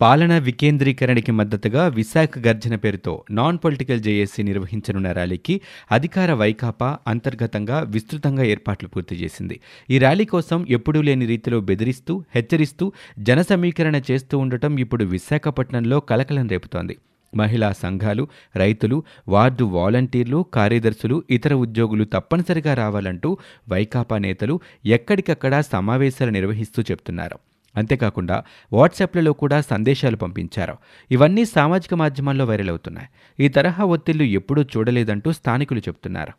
పాలన వికేంద్రీకరణకి మద్దతుగా విశాఖ గర్జన పేరుతో నాన్ పొలిటికల్ జేఏసీ నిర్వహించనున్న ర్యాలీకి అధికార వైకాపా అంతర్గతంగా విస్తృతంగా ఏర్పాట్లు పూర్తి చేసింది. ఈ ర్యాలీ కోసం ఎప్పుడూ లేని రీతిలో బెదిరిస్తూ హెచ్చరిస్తూ జన సమీకరణ చేస్తూ ఉండటం ఇప్పుడు విశాఖపట్నంలో కలకలం రేపుతోంది. మహిళా సంఘాలు రైతులు వార్డు వాలంటీర్లు కార్యదర్శులు ఇతర ఉద్యోగులు తప్పనిసరిగా రావాలంటూ వైకాపా నేతలు ఎక్కడికక్కడ సమావేశాలు నిర్వహిస్తూ చెప్తున్నారు. అంతేకాకుండా వాట్సాప్లలో కూడా సందేశాలు పంపించారు. ఇవన్నీ సామాజిక మాధ్యమాల్లో వైరల్ అవుతున్నాయి. ఈ తరహా ఒత్తిళ్ళు ఎప్పుడూ చూడలేదంటూ స్థానికులు చెబుతున్నారు.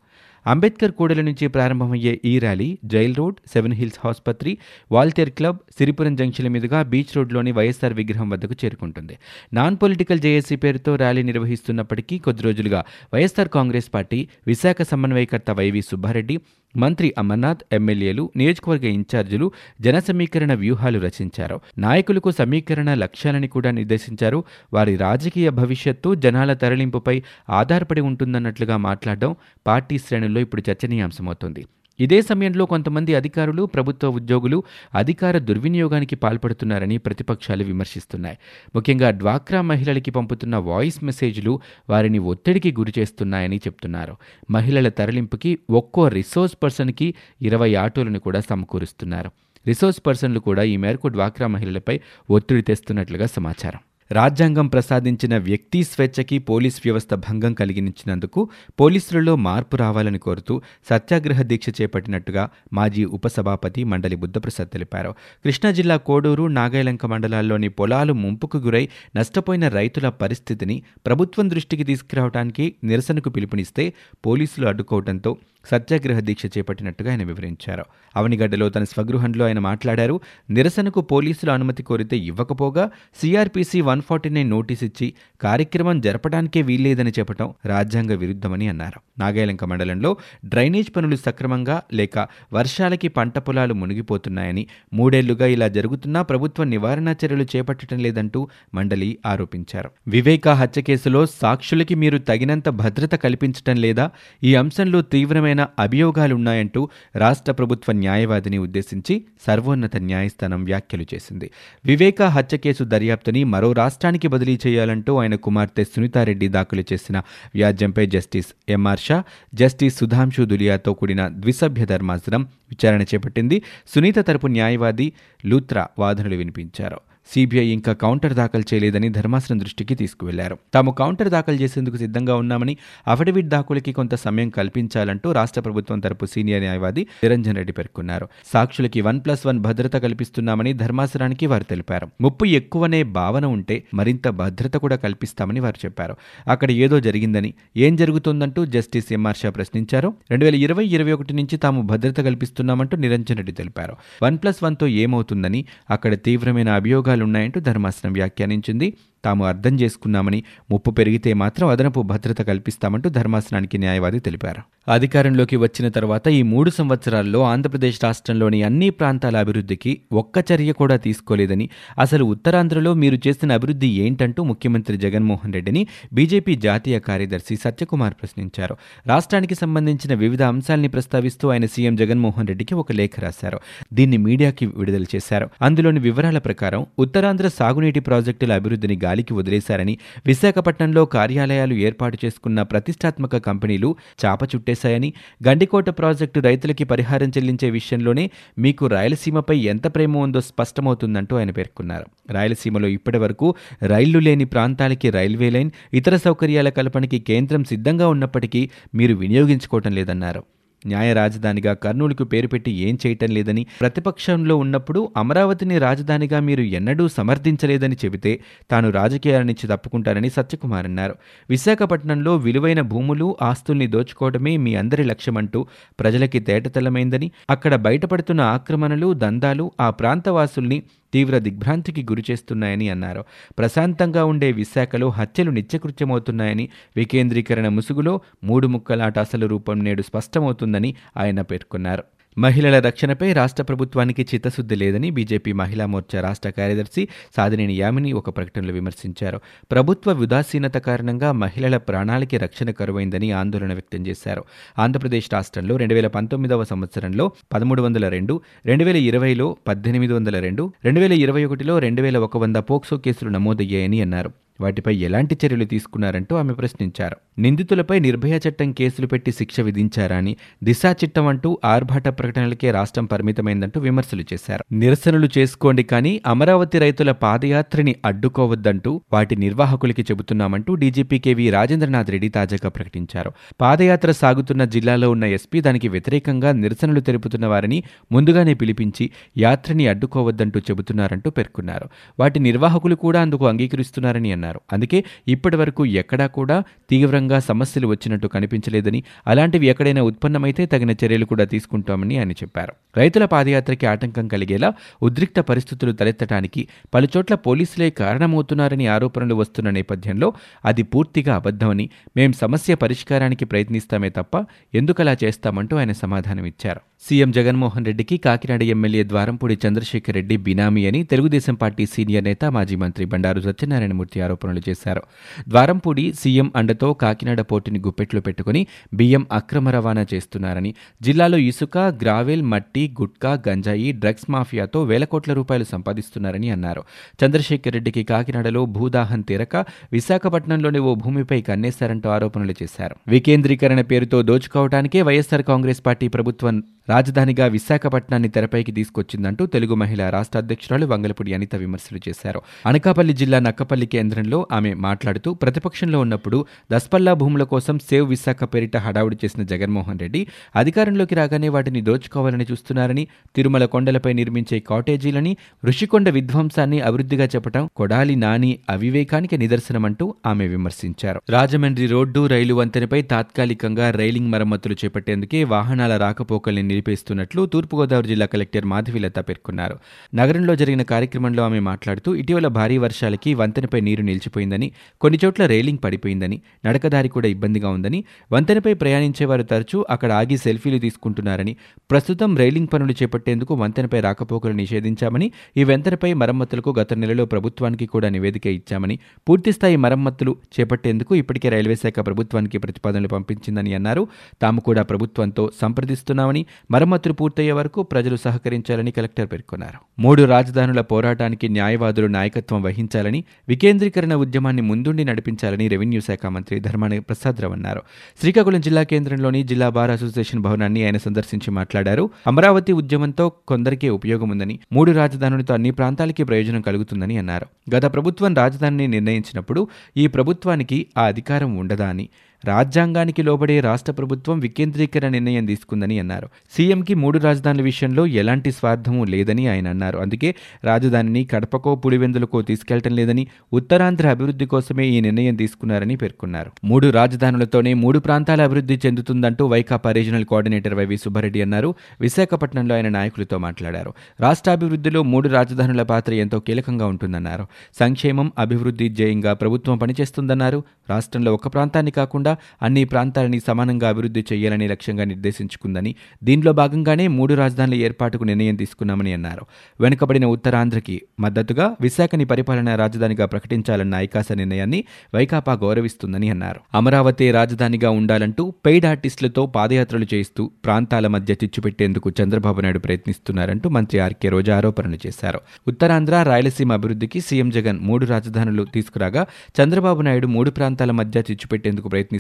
అంబేద్కర్ కూడలి నుంచి ప్రారంభమయ్యే ఈ rally jail road seven hills ఆసుపత్రి వాల్తేర్ క్లబ్ సిరిపురం జంక్షన్ల మీదుగా బీచ్ రోడ్లోని వైఎస్ఆర్ విగ్రహం వద్దకు చేరుకుంటుంది. నాన్ పొలిటికల్ జేఏసీ పేరుతో ర్యాలీ నిర్వహిస్తున్నప్పటికీ కొద్ది రోజులుగా వైఎస్ఆర్ కాంగ్రెస్ పార్టీ విశాఖ సమన్వయకర్త వైవి సుబ్బారెడ్డి మంత్రి అమర్నాథ్ ఎమ్మెల్యేలు నియోజకవర్గ ఇన్ఛార్జీలు జన సమీకరణ వ్యూహాలు రచించారు. నాయకులకు సమీకరణ లక్ష్యాలని కూడా నిర్దేశించారు. వారి రాజకీయ భవిష్యత్తు జనాల తరలింపుపై ఆధారపడి ఉంటుందన్నట్లుగా మాట్లాడడం పార్టీ శ్రేణుల్లో ఇప్పుడు చర్చనీయాంశమవుతోంది. ఇదే సమయంలో కొంతమంది అధికారులు ప్రభుత్వ ఉద్యోగులు అధికార దుర్వినియోగానికి పాల్పడుతున్నారని ప్రతిపక్షాలు విమర్శిస్తున్నాయి. ముఖ్యంగా డ్వాక్రా మహిళలకి పంపుతున్న వాయిస్ మెసేజ్లు వారిని ఒత్తిడికి గురి చేస్తున్నాయని చెప్తున్నారు. మహిళల తరలింపుకి ఒక్కో రిసోర్స్ పర్సన్కి ఇరవై ఆటోలను కూడా సమకూరుస్తున్నారు. రిసోర్స్ పర్సన్లు కూడా ఈ మేరకు డ్వాక్రా మహిళలపై ఒత్తిడి తెస్తున్నట్లుగా సమాచారం. రాజ్యాంగం ప్రసాదించిన వ్యక్తి స్వేచ్ఛకి పోలీస్ వ్యవస్థ భంగం కలిగించినందుకు పోలీసులలో మార్పు రావాలని కోరుతూ సత్యాగ్రహ దీక్ష చేపట్టినట్టుగా మాజీ ఉపసభాపతి మండలి బుద్ధప్రసాద్ తెలిపారు. కృష్ణా జిల్లా కోడూరు నాగైలంక మండలాల్లోని పొలాలు ముంపుకు గురై నష్టపోయిన రైతుల పరిస్థితిని ప్రభుత్వం దృష్టికి తీసుకురావడానికి నిరసనకు పిలుపునిస్తే పోలీసులు అడ్డుకోవడంతో సత్యాగ్రహ దీక్ష చేపట్టినట్టుగా ఆయన వివరించారు. అవనిగడ్డలో తన స్వగృహంలో ఆయన మాట్లాడారు. నిరసనకు పోలీసులు అనుమతి కోరితే ఇవ్వకపోగా CrPC one forty nine notice ఇచ్చి కార్యక్రమం జరపడానికే వీల్లేదని చెప్పడం రాజ్యాంగ విరుద్ధమని అన్నారు. నాగాయలంక మండలంలో డ్రైనేజ్ పనులు సక్రమంగా లేక వర్షాలకి పంట పొలాలు మునిగిపోతున్నాయని మూడేళ్ళుగా ఇలా జరుగుతున్నా ప్రభుత్వం నివారణ చర్యలు చేపట్టడం లేదంటూ మండలి ఆరోపించారు. వివేక హత్య కేసులో సాక్షులకి మీరు తగినంత భద్రత కల్పించటం లేదా ఈ అంశంలో తీవ్రమైన అభియోగాలున్నాయంటూ రాష్ట్ర ప్రభుత్వ న్యాయవాదిని ఉద్దేశించి సర్వోన్నత న్యాయస్థానం వ్యాఖ్యలు చేసింది. వివేక హత్య కేసు దర్యాప్తుని మరో రాష్ట్రానికి బదిలీ చేయాలంటూ ఆయన కుమార్తె సునీతారెడ్డి దాఖలు చేసిన వ్యాజ్యంపై justice M R Shah justice Sudhanshu దులియాతో కూడిన ద్విసభ్య ధర్మాసనం విచారణ చేపట్టింది. సునీత తరపు న్యాయవాది లూత్రా వాదనలు వినిపించారు. సిబిఐ ఇంకా కౌంటర్ దాఖలు చేయలేదని ధర్మాసనం దృష్టికి తీసుకువెళ్ళారు. తాము కౌంటర్ దాఖలు చేసేందుకు సిద్ధంగా ఉన్నామని అఫిడవిట్ దాఖలకి కొంత సమయం కల్పించాలంటూ రాష్ట్ర ప్రభుత్వం తరపు సీనియర్ న్యాయవాది నిరంజన్ రెడ్డి పేర్కొన్నారు. సాక్షులకి వన్ ప్లస్ వన్ భద్రత కల్పిస్తున్నామని ధర్మాసనానికి వారు తెలిపారు. ముప్పు ఎక్కువనే భావన ఉంటే మరింత భద్రత కూడా కల్పిస్తామని వారు చెప్పారు. అక్కడ ఏదో జరిగిందని ఏం జరుగుతుందంటూ జస్టిస్ ఎంఆర్ షా ప్రశ్నించారు. రెండు వేల ఇరవై ఇరవై ఒకటి నుంచి తాము భద్రత కల్పిస్తున్నామంటూ నిరంజన్ రెడ్డి తెలిపారు. వన్ ప్లస్ వన్తో ఏమవుతుందని అక్కడ తీవ్రమైన అభియోగాలు ఉన్నాయంటూ ధర్మాసనం వ్యాఖ్యానించింది. తాము అర్థం చేసుకున్నామని ముప్పు పెరిగితే మాత్రం అదనపు భద్రత కల్పిస్తామంటూ ధర్మాసనానికి న్యాయవాది తెలిపారు. అధికారంలోకి వచ్చిన తర్వాత ఈ మూడు సంవత్సరాల్లో ఆంధ్రప్రదేశ్ రాష్ట్రంలోని అన్ని ప్రాంతాల అభివృద్ధికి ఒక్క చర్య కూడా తీసుకోలేదని అసలు ఉత్తరాంధ్రలో మీరు చేసిన అభివృద్ధి ఏంటంటూ ముఖ్యమంత్రి జగన్మోహన్ రెడ్డిని బీజేపీ జాతీయ కార్యదర్శి సత్యకుమార్ ప్రశ్నించారు. రాష్ట్రానికి సంబంధించిన వివిధ అంశాల్ని ప్రస్తావిస్తూ ఆయన సీఎం జగన్మోహన్ రెడ్డికి ఒక లేఖ రాశారు. దీన్ని మీడియాకి విడుదల చేశారు. అందులోని వివరాల ప్రకారం ఉత్తరాంధ్ర సాగునీటి ప్రాజెక్టుల అభివృద్ధిని గాలికి వదిలేశారని విశాఖపట్నంలో కార్యాలయాలు ఏర్పాటు చేసుకున్న ప్రతిష్టాత్మక కంపెనీలు చాప చుట్టేశాయని గండికోట ప్రాజెక్టు రైతులకి పరిహారం చెల్లించే విషయంలోనే మీకు రాయలసీమపై ఎంత ప్రేమ ఉందో స్పష్టమవుతుందంటూ ఆయన పేర్కొన్నారు. రాయలసీమలో ఇప్పటివరకు రైళ్ళు లేని ప్రాంతాలకి రైల్వే లైన్ ఇతర సౌకర్యాల కల్పనకి కేంద్రం సిద్ధంగా ఉన్నప్పటికీ మీరు వినియోగించుకోవటం లేదన్నారు. న్యాయ రాజధానిగా కర్నూలుకు పేరు పెట్టి ఏం చేయటం లేదని ప్రతిపక్షంలో ఉన్నప్పుడు అమరావతిని రాజధానిగా మీరు ఎన్నడూ సమర్థించలేదని చెబితే తాను రాజకీయాల నుంచి తప్పుకుంటారని సత్యకుమార్ అన్నారు. విశాఖపట్నంలో విలువైన భూములు ఆస్తుల్ని దోచుకోవడమే మీ అందరి లక్ష్యమంటూ ప్రజలకి తేటతెల్లమైందని అక్కడ బయటపడుతున్న ఆక్రమణలు దందాలు ఆ ప్రాంతవాసుల్ని తీవ్ర దిగ్భ్రాంతికి గురిచేస్తున్నాయని అన్నారు. ప్రశాంతంగా ఉండే విశాఖలో హత్యలు నిత్యకృత్యమవుతున్నాయని వికేంద్రీకరణ ముసుగులో మూడు ముక్కలాట అసలు రూపం నేడు స్పష్టమవుతుందని ఆయన పేర్కొన్నారు. మహిళల రక్షణపై రాష్ట్ర ప్రభుత్వానికి చిత్తశుద్ధి లేదని బీజేపీ మహిళా మోర్చా రాష్ట్ర కార్యదర్శి సాదినేని యామిని ఒక ప్రకటనలో విమర్శించారు. ప్రభుత్వ ఉదాసీనత కారణంగా మహిళల ప్రాణాలకి రక్షణ కరువైందని ఆందోళన వ్యక్తం చేశారు. ఆంధ్రప్రదేశ్ రాష్ట్రంలో రెండు వేల పంతొమ్మిదవ సంవత్సరంలో పదమూడు వందల రెండు రెండు వేల ఇరవైలో పద్దెనిమిది వందల రెండు రెండు వేల ఇరవై ఒకటిలో రెండు వేల ఒక వంద పోక్సో కేసులు నమోదయ్యాయని అన్నారు. వాటిపై ఎలాంటి చర్యలు తీసుకున్నారంటూ ఆమె ప్రశ్నించారు. నిందితులపై నిర్భయ చట్టం కేసులు పెట్టి శిక్ష విధించారని దిశా చట్టం అంటూ ఆర్భాట ప్రకటనలకే రాష్ట్రం పరిమితమైందంటూ విమర్శలు చేశారు. నిరసనలు చేసుకోండి కానీ అమరావతి రైతుల పాదయాత్రని అడ్డుకోవద్దంటూ వాటి నిర్వాహకులకి చెబుతున్నామంటూ డీజీపీ కేవీ రాజేంద్రనాథ్ రెడ్డి తాజాగా ప్రకటించారు. పాదయాత్ర సాగుతున్న జిల్లాలో ఉన్న ఎస్పీ దానికి వ్యతిరేకంగా నిరసనలు తెలుపుతున్న వారిని ముందుగానే పిలిపించి యాత్రని అడ్డుకోవద్దంటూ చెబుతున్నారంటూ పేర్కొన్నారు. వాటి నిర్వాహకులు కూడా అందుకు అంగీకరిస్తున్నారని అన్నారు. అందుకే ఇప్పటి వరకు ఎక్కడా కూడా తీవ్రంగా సమస్యలు వచ్చినట్టు కనిపించలేదని అలాంటివి ఎక్కడైనా ఉత్పన్నమైతే తగిన చర్యలు కూడా తీసుకుంటామని ఆయన చెప్పారు. రైతుల పాదయాత్రకి ఆటంకం కలిగేలా ఉద్రిక్త పరిస్థితులు తలెత్తడానికి పలుచోట్ల పోలీసులే కారణమవుతున్నారని ఆరోపణలు వస్తున్న నేపథ్యంలో అది పూర్తిగా అబద్ధమని మేం సమస్య పరిష్కారానికి ప్రయత్నిస్తామే తప్ప ఎందుకలా చేస్తామంటూ ఆయన సమాధానమిచ్చారు సీఎం జగన్మోహన్ రెడ్డికి కాకినాడ ఎమ్మెల్యే ద్వారంపూడి చంద్రశేఖర్ రెడ్డి బినామీ అని తెలుగుదేశం పార్టీ సీనియర్ నేత మాజీ మంత్రి బండారు సత్యనారాయణమూర్తి ఆరోపణలు చేశారు. ద్వారంపూడి సీఎం అండతో కాకినాడ పోర్టుని గుప్పెట్లో పెట్టుకుని బియ్యం అక్రమ రవాణా చేస్తున్నారని జిల్లాలో ఇసుక గ్రావెల్ మట్టి గుట్కా గంజాయి డ్రగ్స్ మాఫియాతో వేల కోట్ల రూపాయలు సంపాదిస్తున్నారని అన్నారు. చంద్రశేఖర్ రెడ్డికి కాకినాడలో భూదాహం తీరక విశాఖపట్నంలోని ఓ భూమిపై కన్నేశారంటూ ఆరోపణలు చేశారు. వికేంద్రీకరణ పేరుతో దోచుకోవడానికే వైఎస్సార్ కాంగ్రెస్ పార్టీ ప్రభుత్వం రాజధానిగా విశాఖపట్నాన్ని తెరపైకి తీసుకొచ్చిందంటూ తెలుగు మహిళా రాష్ట్ర అధ్యక్షురాలు వంగలపూడి అనిత విమర్శలు చేశారు. అనకాపల్లి జిల్లా నక్కపల్లి కేంద్రంలో ఆమె మాట్లాడుతూ ప్రతిపక్షంలో ఉన్నప్పుడు దస్పల్లా భూముల కోసం సేవ్ విశాఖ పేరిట హడావుడి చేసిన జగన్మోహన్ రెడ్డి అధికారంలోకి రాగానే వాటిని దోచుకోవాలని చూస్తున్నారని తిరుమల కొండలపై నిర్మించే కాటేజీలని ఋషికొండ విధ్వంసాన్ని అభివృద్ధిగా చెప్పడం కొడాలి నాని అవివేకానికి నిదర్శనమంటూ ఆమె విమర్శించారు. రాజమండ్రి రోడ్డు రైలు వంతెనపై తాత్కాలికంగా రైలింగ్ మరమ్మతులు చేపట్టేందుకే వాహనాల రాకపోకల్ని నిలిపేస్తున్నట్లు తూర్పుగోదావరి జిల్లా కలెక్టర్ మాధవిలత పేర్కొన్నారు. నగరంలో జరిగిన కార్యక్రమంలో ఆమె మాట్లాడుతూ ఇటీవల భారీ వర్షాలకి వంతెనపై నీరు నిలిచిపోయిందని కొన్ని చోట్ల రైలింగ్ పడిపోయిందని నడకదారి కూడా ఇబ్బందిగా ఉందని వంతెనపై ప్రయాణించేవారు తరచూ అక్కడ ఆగి సెల్ఫీలు తీసుకుంటున్నారని ప్రస్తుతం రైలింగ్ పనులు చేపట్టేందుకు వంతెనపై రాకపోకలు నిషేధించామని ఈ వంతెనపై మరమ్మతులకు గత నెలలో ప్రభుత్వానికి కూడా నివేదిక ఇచ్చామని పూర్తిస్థాయి మరమ్మతులు చేపట్టేందుకు ఇప్పటికే రైల్వే శాఖ ప్రభుత్వానికి ప్రతిపాదనలు పంపించిందని అన్నారు. తాము కూడా ప్రభుత్వంతో సంప్రదిస్తున్నామని మరమ్మతులు పూర్తయ్యే వరకు ప్రజలు సహకరించాలని కలెక్టర్ పేర్కొన్నారు. మూడు రాజధానుల పోరాటానికి న్యాయవాదులు నాయకత్వం వహించాలని వికేంద్రీకరణ ఉద్యమాన్ని ముందుండి నడిపించాలని రెవెన్యూ శాఖ మంత్రి ధర్మాన ప్రసాదరావు అన్నారు. శ్రీకాకుళం జిల్లా కేంద్రంలోని జిల్లా బార్ అసోసియేషన్ భవనాన్ని ఆయన సందర్శించి మాట్లాడారు. అమరావతి ఉద్యమంతో కొందరికే ఉపయోగం ఉందని మూడు రాజధానులతో అన్ని ప్రాంతాలకి ప్రయోజనం కలుగుతుందని అన్నారు. గత ప్రభుత్వం రాజధానిని నిర్ణయించినప్పుడు ఈ ప్రభుత్వానికి ఆ అధికారం ఉండదా అని రాజ్యాంగానికి లోబడే రాష్ట్ర ప్రభుత్వం వికేంద్రీకరణ నిర్ణయం తీసుకుందని అన్నారు. సీఎంకి మూడు రాజధానుల విషయంలో ఎలాంటి స్వార్థమూ లేదని ఆయన అన్నారు. అందుకే రాజధానిని కడపకో పులివెందులకో తీసుకెళ్ళటం లేదని ఉత్తరాంధ్ర అభివృద్ధి కోసమే ఈ నిర్ణయం తీసుకున్నారని పేర్కొన్నారు. మూడు రాజధానులతోనే మూడు ప్రాంతాల అభివృద్ధి చెందుతుందంటూ Vaikapa regional coordinator Y V Subbareddy అన్నారు. విశాఖపట్నంలో ఆయన నాయకులతో మాట్లాడారు. రాష్ట్రాభివృద్ధిలో మూడు రాజధానుల పాత్ర ఎంతో కీలకంగా ఉంటుందన్నారు. సంక్షేమం అభివృద్ధి జయంగా ప్రభుత్వం పనిచేస్తుందన్నారు. రాష్ట్రంలో ఒక ప్రాంతాన్ని కాకుండా అన్ని ప్రాంతాలని సమానంగా అభివృద్ధి చేయాలని లక్ష్యంగా నిర్దేశించుకుందని దీనిలో భాగంగానే మూడు రాజధానుల ఏర్పాటుకు నిర్ణయం తీసుకున్నామని అన్నారు. వెనుకబడిన ఉత్తరాంధ్రకి మద్దతుగా విశాఖని పరిపాలనా రాజధానిగా ప్రకటించాలన్న ఐకాస నిర్ణయాన్ని వైకాపా గౌరవిస్తుందని అన్నారు. అమరావతి రాజధానిగా ఉండాలంటూ పెయిడ్ ఆర్టిస్టులతో పాదయాత్రలు చేయిస్తూ ప్రాంతాల మధ్య చిచ్చుపెట్టేందుకు చంద్రబాబు నాయుడు ప్రయత్నిస్తున్నారంటూ మంత్రి ఆర్కే రోజా ఆరోపణలు చేశారు. ఉత్తరాంధ్ర రాయలసీమ అభివృద్ధికి సీఎం జగన్ మూడు రాజధానులు తీసుకురాగా చంద్రబాబు నాయుడు మూడు ప్రాంతాల మధ్య చిచ్చుపెట్టేందుకు